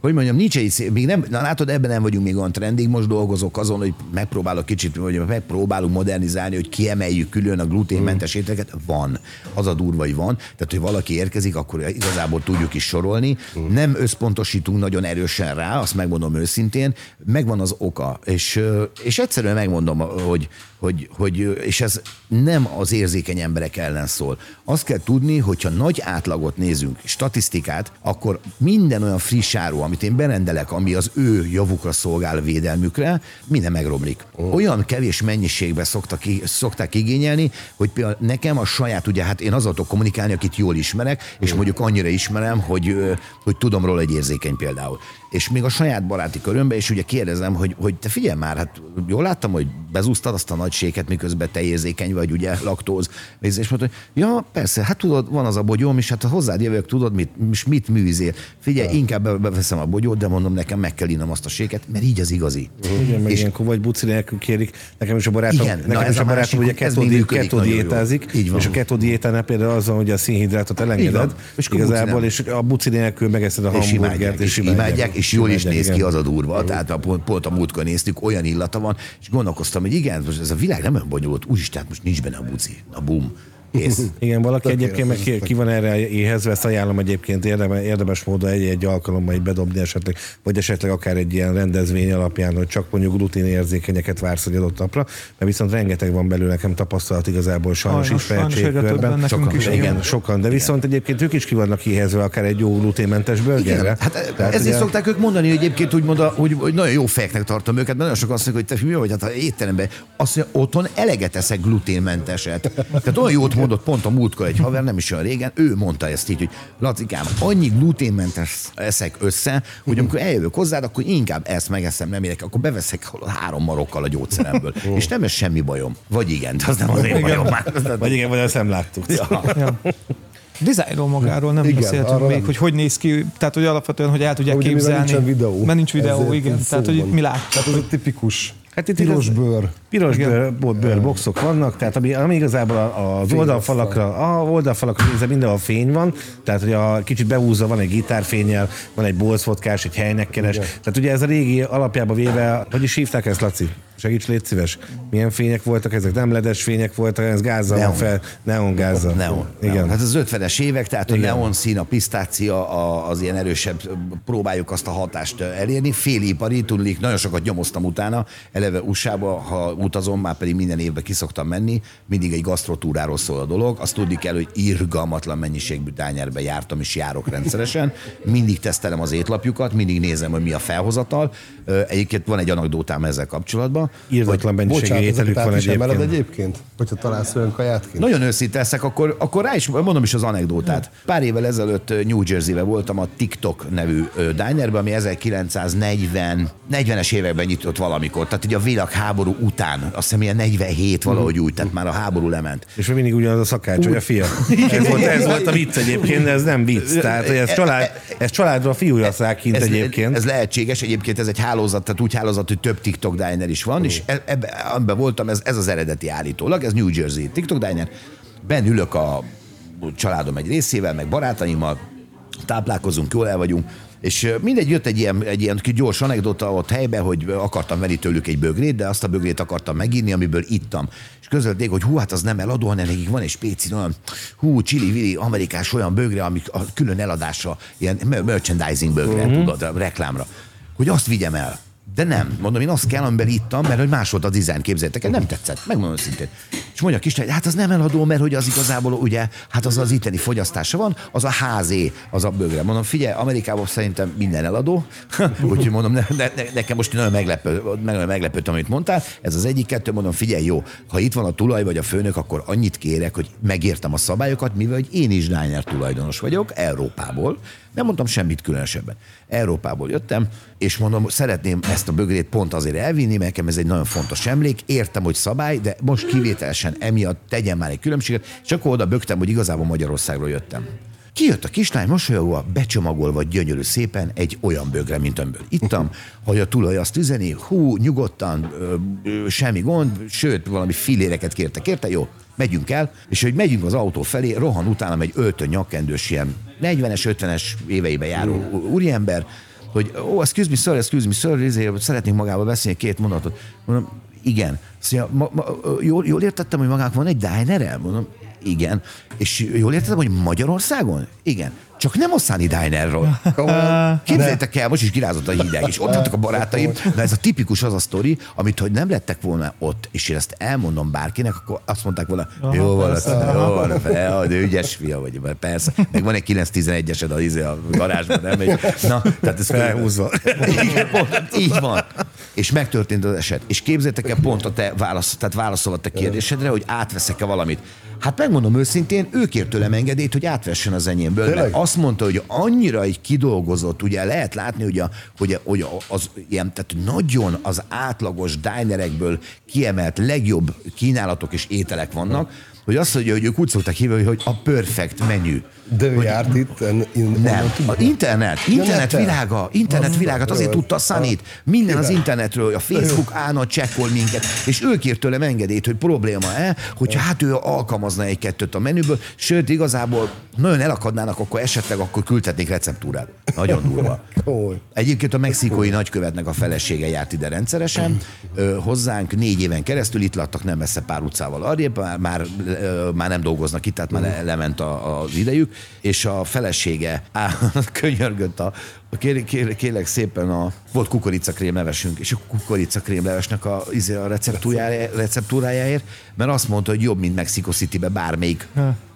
hogy mondjam, nincs egy szép, még nem, na látod, ebben nem vagyunk még olyan trendig, most dolgozok azon, hogy megpróbálok kicsit, vagy megpróbálunk modernizálni, hogy kiemeljük külön a gluténmentes ételeket. Van. Az a durva, hogy van. Tehát, hogy valaki érkezik, akkor igazából tudjuk is sorolni. Nem összpontosítunk nagyon erősen rá, azt megmondom őszintén, megvan az oka. És, és egyszerűen megmondom, hogy, hogy, hogy, és ez nem az érzékeny emberek ellen szól. Azt kell tudni, hogyha nagy átlagot nézünk, statisztikát, akkor minden olyan friss áru, amit én berendelek, ami az ő javukra szolgál védelmükre, minden megromlik. Olyan kevés mennyiségben szoktak, szokták igényelni, hogy például nekem a saját, ugye hát én azzal tudok kommunikálni, akit jól ismerek, és mondjuk annyira ismerem, hogy, hogy tudom róla egy érzékeny például. És még a saját baráti körömbe, és ugye kérdezem, hogy, hogy te figyelj már, hát jól láttam, hogy bezúztad azt a nagy séket, miközben te érzékeny vagy, ugye laktóz. És mondta, hogy ja, persze, hát tudod, van az a bogyóm, és hát ha hozzád jövök, tudod, mit, és mit műzél. Figyelj, inkább be- beveszem a bogyót, de mondom, nekem meg kell innom azt a séket, mert így az igazi. Igen, meg És- ilyenkor vagy buci nélkül kérik. Nekem is a barátom, Igen, na nekem ez is a a barátom másik, ugye ez keto, még di- működik keto nagyon jól. diétázik, Így van. és a keto diétánál például az van, hogy a szénhidrátot elengeded. És igazából, és a buci nélkül megeszed a hamburgert, és imádják, és jól is néz ki az a durva. Tehát a, pont, pont a múltkor néztük, olyan illata van, és gondolkoztam, hogy igen, most ez a világ nem olyan bonyolult, úgyis, tehát most nincs benne a buci. Na bum. Kész. [laughs] Igen, valaki Tökéletes, egyébként meg ki, ki van erre éhezve, ezt ajánlom egyébként. Érdemes, érdemes módon egy-egy alkalommal így bedobni esetleg, vagy esetleg akár egy ilyen rendezvény alapján, hogy csak mondjuk glutén érzékenyeket vársz egy adott napra, mert viszont rengeteg van belőle nekem tapasztalat igazából sajnos, Sajnos, többen nekünk Sokan, is, igen, igen. sokan, de viszont egyébként ők is ki vannak éhezve akár egy jó gluténmentes bölgerre. Hát Tehát ezért ugye- szokták ők mondani, hogy egyébként úgy mondja, hogy, hogy nagyon jó fejeknek tartom őket, mert nagyon sokan azt mondják, hogy te mi vagy, hát ha étteremben, azt mondja, otthon eleget eszek gluténmenteset. Tehát olyan jót mondott pont a múltkor egy haver, nem is olyan régen, ő mondta ezt így, hogy Lacikám, annyi gluténmentes eszek össze, hogy amikor eljövök hozzád, akkor inkább ezt megeszem, nem érek, akkor beveszek három marokkal a gyógyszeremből. És nem ez semmi bajom. Vagy igen, de az nem az én bajom már. Vagy igen, vagy ezt nem láttuk. Ja. Ja. Dizájnról magáról nem Igen, beszéltünk még, nem. hogy hogy néz ki, tehát hogy alapvetően, hogy el tudják Ugye, képzelni. nincsen videó. Mert nincs videó, ezért igen. Tehát, hogy mi látjuk. Tehát ez egy tipikus Hát itt piros bőr. Piros bőr, bőr, bőrboxok vannak, tehát ami, ami igazából a- az oldalfalakra, a oldalfalakra nézve mindenhol fény van, tehát hogy a kicsit beúzza, van egy gitárfényjel, van egy bolszvodkás, egy helynek keres. Tehát ugye ez a régi alapjába véve, hogy is hívták ezt, Laci? Segíts, légy szíves. Milyen fények voltak ezek? Nem ledes fények voltak, ez gázzal van Neon. fel, neon gázzal. Neon. Igen. Neon. Hát az 50-es évek, tehát a Igen. neon szín, a pisztácia a- az ilyen erősebb, próbáljuk azt a hatást elérni. Félipari, tudnék, nagyon sokat nyomoztam utána, eleve USA-ba, ha utazom, már pedig minden évben kiszoktam menni, mindig egy gasztrotúráról szól a dolog. Azt tudni kell, hogy irgalmatlan mennyiségű dányerbe jártam és járok rendszeresen. Mindig tesztelem az étlapjukat, mindig nézem, hogy mi a felhozatal. Egyébként van egy anekdótám ezzel kapcsolatban. Írdatlan mennyiségű ételük van egyébként. egyébként? Hogyha találsz olyan kaját kint? Nagyon őszinte leszek, akkor, akkor rá is mondom is az anekdótát. Pár évvel ezelőtt New Jersey-be voltam a TikTok nevű dinerben, ami 1940 40-es években nyitott valamikor, tehát ugye a világháború után, azt hiszem ilyen 47 valahogy úgy, tehát már a háború lement. És mindig ugyanaz a szakács, hogy a fia. Ez volt, ez volt a vicc egyébként, de ez nem vicc. Tehát, ez, család, ez családra a fiúja kint ez, egyébként. Ez lehetséges, egyébként ez egy hálózat, tehát úgy hálózat, hogy több TikTok diner is van, és e- ebbe, ebben voltam, ez, ez az eredeti állítólag, ez New Jersey TikTok diner. Ben ülök a családom egy részével, meg barátaimmal, táplálkozunk, jól el vagyunk, és mindegy, jött egy ilyen, egy ilyen gyors anekdota ott helyben, hogy akartam venni tőlük egy bögrét, de azt a bögrét akartam meginni, amiből ittam. És közölték, hogy hú, hát az nem eladó, hanem nekik van egy spéci olyan, hú, csili vili, amerikás olyan bögre, amik a külön eladásra, ilyen mer- merchandising bögre, mm-hmm. tudod, reklámra, hogy azt vigyem el. De nem, mondom, én azt kell, amiben ittam, mert hogy más volt a dizájn, képzeljétek el, nem tetszett, megmondom szintén. És mondja a kislány, hát az nem eladó, mert hogy az igazából ugye, hát az az itteni fogyasztása van, az a házé, az a bögre. Mondom, figyelj, Amerikában szerintem minden eladó, [laughs] úgyhogy mondom, ne, ne, ne, nekem most nagyon meglepő, nagyon meglepődtem, amit mondtál. Ez az egyik, kettő, mondom, figyelj, jó, ha itt van a tulaj vagy a főnök, akkor annyit kérek, hogy megértem a szabályokat, mivel hogy én is diner tulajdonos vagyok, Európából, nem mondtam semmit különösebben. Európából jöttem, és mondom, szeretném ezt a bögrét pont azért elvinni, mert nekem ez egy nagyon fontos emlék. Értem, hogy szabály, de most kivételesen emiatt tegyen már egy különbséget, akkor oda bögtem, hogy igazából Magyarországról jöttem. Kijött a kislány, mosolyogva, becsomagolva gyönyörű szépen egy olyan bögre, mint amiből ittam, hogy a tulaj azt üzeni, hú, nyugodtan, ö, ö, semmi gond, sőt, valami filéreket kértek, érte, jó, megyünk el, és hogy megyünk az autó felé, rohan utánam egy öltön nyakkendős ilyen 40-es, 50-es éveibe járó úriember, hogy ó, oh, excuse me, sir, excuse me, sir, izé, szeretnénk magával beszélni két mondatot. Mondom, igen. Szóval, ma, ma, jól, jól értettem, hogy magának van egy diner Mondom, igen. És jól értettem, hogy Magyarországon? Igen. Csak nem a Sunny Dinerről. [laughs] Képzeljétek el, most is kirázott a hideg, és ott voltak a barátaim, de ez a tipikus az a sztori, amit hogy nem lettek volna ott, és én ezt elmondom bárkinek, akkor azt mondták volna, jó van, az, jó van, ja, de ügyes fia vagy, mert persze, meg van egy 911-esed a, izé a garázsban, nem? Egy, na, tehát ez Felhúzva. Igen, pont, így van. És megtörtént az eset. És képzeljétek el pont a te válasz, tehát válaszol a te kérdésedre, hogy átveszek-e valamit. Hát megmondom őszintén, ő kért tőlem engedélyt, hogy átvessen az enyémből. Mert Tényleg? Azt mondta, hogy annyira egy kidolgozott, ugye lehet látni, hogy, a, hogy, a, hogy a- az ilyen, tehát nagyon az átlagos dinerekből kiemelt legjobb kínálatok és ételek vannak, hogy azt mondja, hogy ők úgy szokták hívni, hogy a perfect menü. De ő járt itt? En, in, Nem, az internet, internet neten. világa, internet világát azért tudta a Sanit. Minden az internetről, a Facebook állna, csekkol minket, és ő kért tőlem engedélyt, hogy probléma-e, hogyha hát ő alkalmazna egy-kettőt a menüből, sőt, igazából nagyon elakadnának, akkor esetleg akkor küldhetnék receptúrát. Nagyon durva. [laughs] Egyébként a mexikói nagykövetnek a felesége járt ide rendszeresen, ö, hozzánk négy éven keresztül itt laktak nem messze pár utcával arrébb, már, már, ö, már nem dolgoznak itt, tehát már le, lement a, az idejük, és a felesége á, [laughs] könyörgött a, Kérlek, kérlek, kérlek szépen, a, volt kukoricakrém levesünk, és a kukoricakrém levesnek a, izé, a receptúrája, receptúrájáért, mert azt mondta, hogy jobb, mint Mexico City-be bármelyik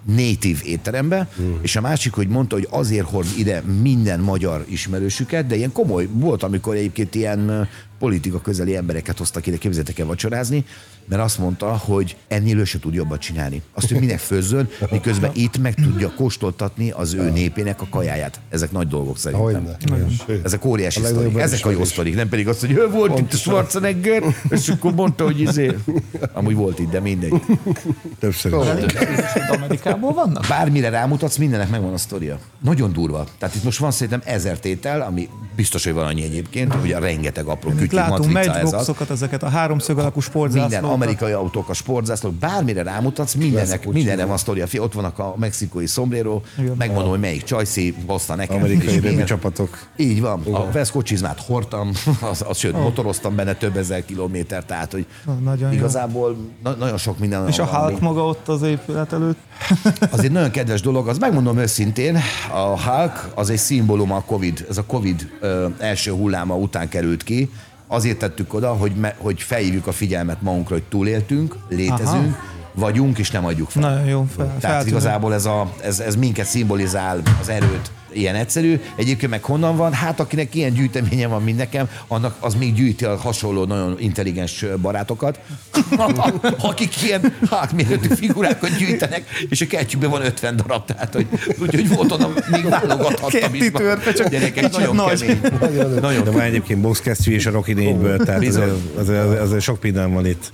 native étterembe, és a másik, hogy mondta, hogy azért hord ide minden magyar ismerősüket, de ilyen komoly volt, amikor egyébként ilyen politika közeli embereket hoztak ide, képzeljétek el vacsorázni, mert azt mondta, hogy ennél ő se tud jobbat csinálni. Azt, hogy minek főzzön, miközben itt meg tudja kóstoltatni az ő népének a kajáját. Ezek nagy dolgok szerintem. Ezek óriási A sztorik. Ezek a jó sztorik, nem pedig az, hogy ő volt itt a Schwarzenegger, és akkor mondta, hogy izé. Amúgy volt itt, de mindegy. Többször is. Amerikából vannak? Bármire rámutatsz, mindennek megvan a sztoria. Nagyon durva. Tehát itt most van szerintem ezer tétel, ami biztos, hogy van annyi egyébként, ugye rengeteg apró kütyű, Látunk matrica ezeket a háromszög alakú Minden sportzászlókat. Amerikai autók, a sportzászlók, bármire rámutatsz, Veszkocsi. mindenre van sztoria. Fi, Ott vannak a mexikói sombrero, Igen. megmondom, hogy melyik csajszi hozta nekem. Amerikai minden- csapatok. Így van. A veszkocsizmát hordtam, [laughs] az, az, sőt, motoroztam benne több ezer kilométer, tehát hogy Oh, nagyon igazából na- nagyon sok minden És a Hulk maga ott az épület előtt. [laughs] az egy nagyon kedves dolog, az megmondom őszintén, a Hulk az egy szimbólum a Covid, ez a Covid ö, első hulláma után került ki, azért tettük oda, hogy, me, hogy felhívjuk a figyelmet magunkra, hogy túléltünk, létezünk, Aha. vagyunk, és nem adjuk fel. Nagyon jó fel, Tehát feltűnő. igazából ez, a, ez, ez minket szimbolizál, az erőt, ilyen egyszerű. Egyébként meg honnan van? Hát akinek ilyen gyűjteménye van, mint nekem, annak az még gyűjti a hasonló nagyon intelligens barátokat, [laughs] akik ilyen hátméretű figurákat gyűjtenek, és a kertjükben van 50 darab, tehát hogy, úgyhogy volt onnan, még válogathattam is. Törpe, csak Gyerekek, kicsit nagyon nagy. kemény. Nagyon De van egyébként boxkesztyű és a Rocky 4-ből, tehát Bizony. azért, azért, azért sok minden van itt.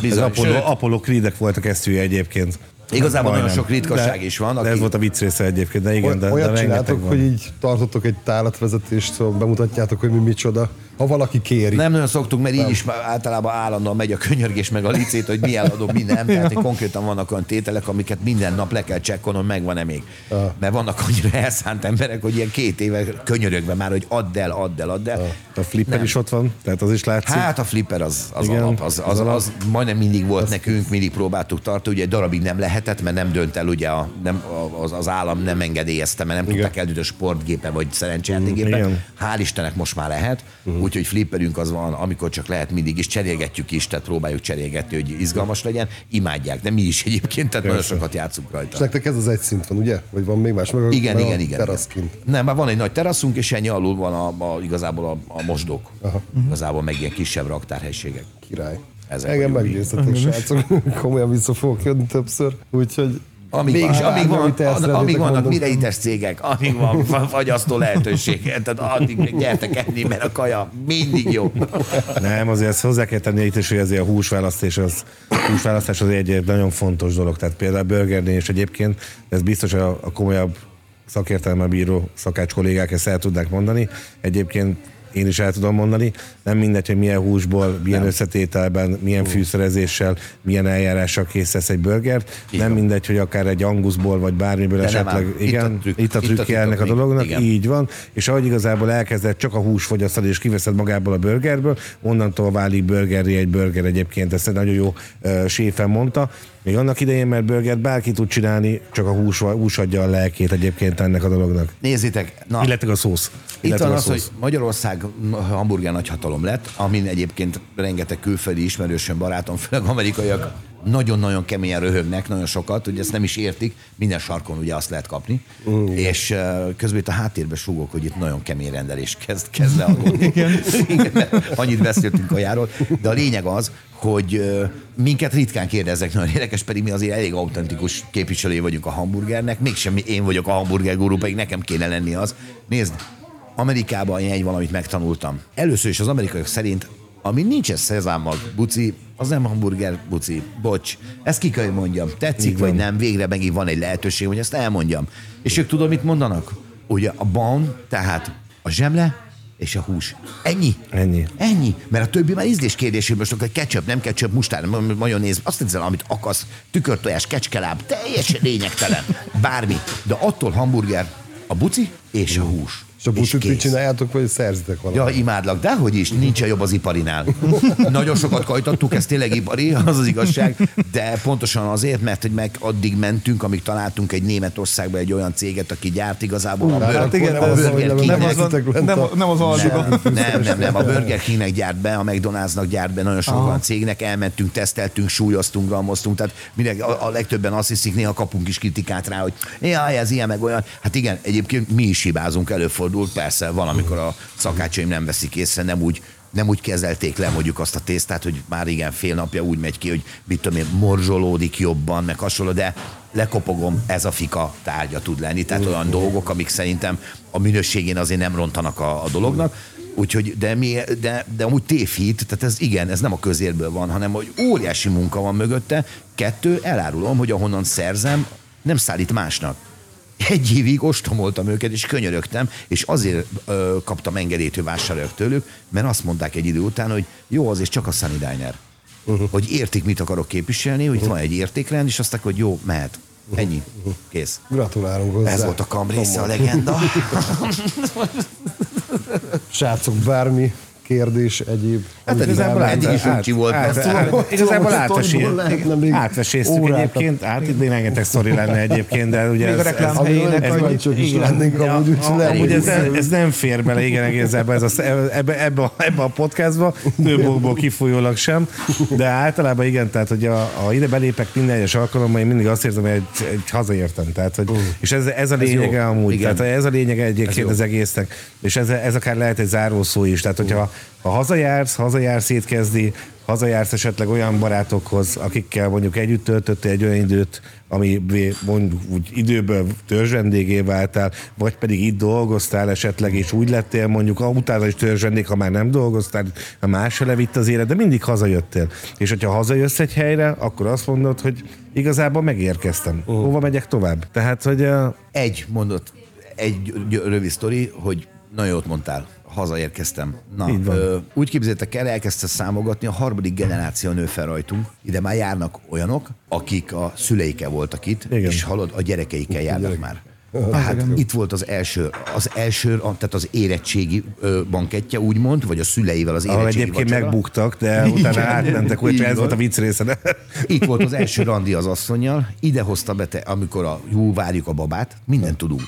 Bizony, Apollo, sőt, Apollo Creedek volt a kesztyűje egyébként. Igazából nagyon Majdnem. sok ritkaság de, is van, De aki- ez volt a vicc része egyébként, de igen, de, de Olyat rengeteg csináltok, van. hogy így tartotok egy tálatvezetést, szóval bemutatjátok, hogy mi micsoda. Ha valaki kéri. Nem nagyon szoktunk, mert így is általában állandóan megy a könyörgés meg a licét, hogy mi eladom, mi nem. Tehát konkrétan vannak olyan tételek, amiket minden nap le kell csekkolnom, megvan-e még. Mert vannak annyira elszánt emberek, hogy ilyen két éve könyörögve már, hogy add el, add el, add el. A flipper Nem. is ott van, tehát az is látszik. Hát a flipper az, az Igen, alap, az, az, az alap. az, majdnem mindig volt nekünk, mindig próbáltuk tartani, ugye egy darabig nem lehetett, mert nem dönt el, ugye a, nem, az, az állam nem engedélyezte, mert nem tudták eldönteni a sportgépe vagy szerencsejátékgépe. Hál' Istennek most már lehet, úgyhogy flipperünk az van, amikor csak lehet mindig is cserélgetjük is, tehát próbáljuk cserélgetni, hogy izgalmas legyen. Imádják, de mi is egyébként, tehát nagyon sokat játszunk És rajta. nektek ez az egy szint van, ugye? Vagy van még más? Meg Igen, igen, igen. Teraszkint. Nem, már van egy nagy teraszunk, és ennyi alul van a, a, igazából a, a mosdók. Igazából meg ilyen kisebb raktárhelységek. Király. Ezek Engem meggyőztetek, srácok. [laughs] Komolyan vissza fogok jönni többször. Úgyhogy Amíg, Mégis, amíg, amíg van, amíg vannak mondani. mireites cégek, amíg van fa- fagyasztó lehetőség, tehát addig még gyertek enni, mert a kaja mindig jó. Nem, azért ezt hozzá kell tenni itt is, hogy azért a húsválasztás az, húsválasztás az egy, egy nagyon fontos dolog. Tehát például a burgernél is egyébként, ez biztos a, a komolyabb szakértelme bíró szakács kollégák ezt el tudnák mondani. Egyébként én is el tudom mondani, nem mindegy, hogy milyen húsból, milyen nem. összetételben, milyen fűszerezéssel, milyen eljárással készítesz egy burgert. Így nem mindegy, hogy akár egy anguszból, vagy bármiből De nem esetleg. Itt igen, a trükk. itt a Itt a trükkje trükk ennek a dolognak, Igen. így van. És ahogy igazából elkezded csak a hús fogyasztani, és kiveszed magából a burgerből, onnantól válik burgeré egy burger egyébként. Ezt egy nagyon jó uh, séfen mondta. Még annak idején, mert burgert bárki tud csinálni, csak a hús, hús adja a lelkét egyébként ennek a dolognak. Nézzétek, na, Illetve a szósz. Itt van a az, hogy szósz. Magyarország hamburger nagyhatalom lett, amin egyébként rengeteg külföldi ismerősöm, barátom, főleg amerikaiak nagyon-nagyon keményen röhögnek, nagyon sokat, hogy ezt nem is értik, minden sarkon ugye azt lehet kapni, mm. és közben itt a háttérben súgok, hogy itt nagyon kemény rendelés kezd, kezd leadódni. [laughs] Igen. Igen, annyit beszéltünk a járól, de a lényeg az, hogy minket ritkán kérdeznek, nagyon érdekes, pedig mi azért elég autentikus képviselői vagyunk a hamburgernek, mégsem én vagyok a hamburger gurú, pedig nekem kéne lenni az. Nézd, Amerikában én egy valamit megtanultam. Először is az amerikaiak szerint, ami nincsen szezámmag buci, az nem hamburger buci. Bocs. Ezt ki kell, hogy mondjam. Tetszik vagy nem, végre megint van egy lehetőség, hogy ezt elmondjam. És ők tudod, mit mondanak? Ugye a bun, tehát a zsemle és a hús. Ennyi. Ennyi. Ennyi. Mert a többi már ízlés kérdésében most akkor ketchup, nem ketchup, mustár, majonéz, azt hiszem, amit akarsz, tükörtojás, kecskeláb, teljesen lényegtelen. Bármi. De attól hamburger a buci és a hús. És a buszit kész. csináljátok, vagy szerzitek Ja, valamit? imádlak, de hogy is, nincs jobb az iparinál. [laughs] Nagyon sokat kajtattuk, ez tényleg ipari, az az igazság, de pontosan azért, mert hogy meg addig mentünk, amíg találtunk egy Németországban egy olyan céget, aki gyárt igazából a Hát Burger, akkor igen, nem de az Burger nem Kingnek- elvesztetek lent Nem, a- nem az aldiba. nem, nem, nem, nem, a Burger Kingnek gyárt be, a McDonald'snak gyárt be, nagyon sok olyan cégnek elmentünk, teszteltünk, súlyoztunk, grammoztunk, tehát mindegy, a, a legtöbben azt hiszik, néha kapunk is kritikát rá, hogy jaj, ez ilyen meg olyan. Hát igen, egyébként mi is hibázunk, előfordul, persze van, amikor a szakácsaim nem veszik észre, nem úgy nem úgy kezelték le mondjuk azt a tésztát, hogy már igen fél napja úgy megy ki, hogy mit tudom én, morzsolódik jobban, meg hasonló, de lekopogom, ez a fika tárgya tud lenni. Tehát olyan dolgok, amik szerintem a minőségén azért nem rontanak a, a dolognak. Úgyhogy, de, mi, de, de amúgy tévhit, tehát ez igen, ez nem a közérből van, hanem hogy óriási munka van mögötte. Kettő, elárulom, hogy ahonnan szerzem, nem szállít másnak. Egy évig ostromoltam őket, és könyörögtem, és azért ö, kaptam engedélyt, hogy vásároljak tőlük, mert azt mondták egy idő után, hogy jó, azért csak a Sunny Diner. Uh-huh. Hogy értik, mit akarok képviselni, hogy uh-huh. van egy értékrend, és azt hogy jó, mehet. Ennyi. Kész. Gratulálunk hozzá. Ez volt a kam része, a legenda. [laughs] Srácok, bármi kérdés, egyéb. Hát amit igazából eddig is uncsi volt. Át, Ezt át, tudom, igazából átveséztük órákat. egyébként, át itt még rengeteg sztori lenne egyébként, de ugye Még a ez, reklám ez, ez, is lennénk amúgy, úgyhogy ez, ez nem fér bele, igen, igazából ez a, ebbe, ebbe, a, ebbe a podcastba, több okból kifolyólag sem, de általában igen, tehát hogy a, a ide belépek minden egyes alkalommal, én mindig azt érzem, hogy egy, egy hazaértem. Tehát, hogy, és ez, ez a lényege amúgy, Igen. tehát ez a lényege egyébként az egésznek, és ez, ez akár lehet egy zárószó is, tehát hogyha ha hazajársz, hazajársz étkezni, hazajársz esetleg olyan barátokhoz, akikkel mondjuk együtt töltöttél egy olyan időt, ami mondjuk úgy időből törzsvendégé váltál, vagy pedig itt dolgoztál esetleg, és úgy lettél mondjuk, ah, utána is törzsvendég, ha már nem dolgoztál, ha más levitt az élet, de mindig hazajöttél. És hogyha hazajössz egy helyre, akkor azt mondod, hogy igazából megérkeztem. Hova megyek tovább? Tehát, hogy uh, Egy mondat, egy gy- rövid sztori, hogy nagyon jót mondtál, hazaérkeztem. Na, ö, úgy képzeljétek el, elkezdte számogatni, a harmadik generáció nő fel rajtunk. Ide már járnak olyanok, akik a szüleikkel voltak itt, Igen. és hallod, a gyerekeikkel járnak már. [laughs] Hát itt volt az első, az első, tehát az érettségi ö, bankettje, úgymond, vagy a szüleivel az ahol érettségi egyébként vacsora. megbuktak, de utána átmentek, úgyhogy Így ez volt a vicc része. Itt volt az első randi az asszonyjal, ide hozta be, te, amikor a jó, várjuk a babát, mindent tudunk.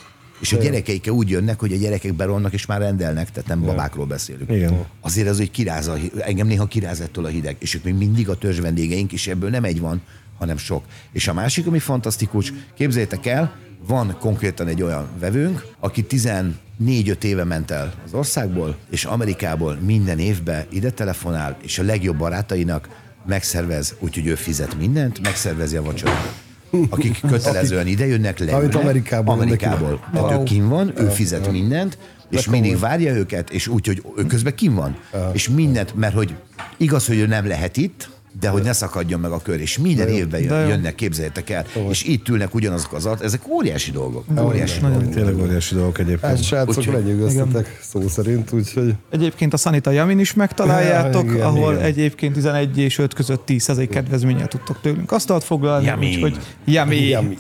És a gyerekeikkel úgy jönnek, hogy a gyerekek beronnak és már rendelnek, tehát nem babákról beszélünk. Igen. Azért az, hogy kiráz a, engem néha kiráz ettől a hideg, és ők még mindig a törzs vendégeink, és ebből nem egy van, hanem sok. És a másik, ami fantasztikus, képzeljétek el, van konkrétan egy olyan vevőnk, aki 14-5 éve ment el az országból, és Amerikából minden évben ide telefonál, és a legjobb barátainak megszervez, úgyhogy ő fizet mindent, megszervezi a vacsorát. Akik kötelezően ide jönnek le. Amit Amerikából Amerikából. Tehát ő kim van, ő fizet mindent, és mindig várja őket, és úgy, hogy ő közben kim van. És mindent, mert hogy igaz, hogy ő nem lehet itt, de hogy ne szakadjon meg a kör, és minden évben De jön, jó. jönnek, képzeljétek el, és itt ülnek ugyanazok az at, ezek óriási dolgok. Óriási dolgok. Tényleg óriási dolgok egyébként. Hát srácok, Úgyhogy- lenyűgöztetek szó szerint, úgyhogy Egyébként a Sanita Yamin is megtaláljátok, Ja, igen, ahol igen. egyébként 11 és 5 között 10 kedvezménnyel tudtok tőlünk asztalt foglalni, Yummy. úgyhogy yummy. Yummy.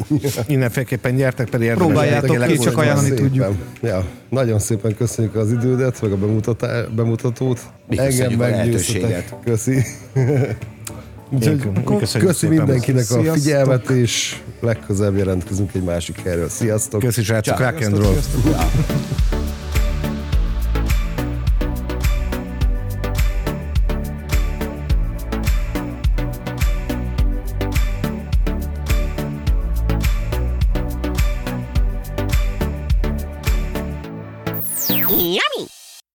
Mindenféleképpen gyertek, pedig érdemes. Próbáljátok ki, csak ajánlani szépen. tudjuk. Ja, nagyon szépen köszönjük az idődet, meg a bemutatót. A lehetőséget. Köszi. [laughs] Úgyhogy köszi szépen. mindenkinek a Sziasztok. figyelmet, és legközelebb jelentkezünk egy másik helyről. Sziasztok! Köszi srácok, rock and roll. Sziasztok.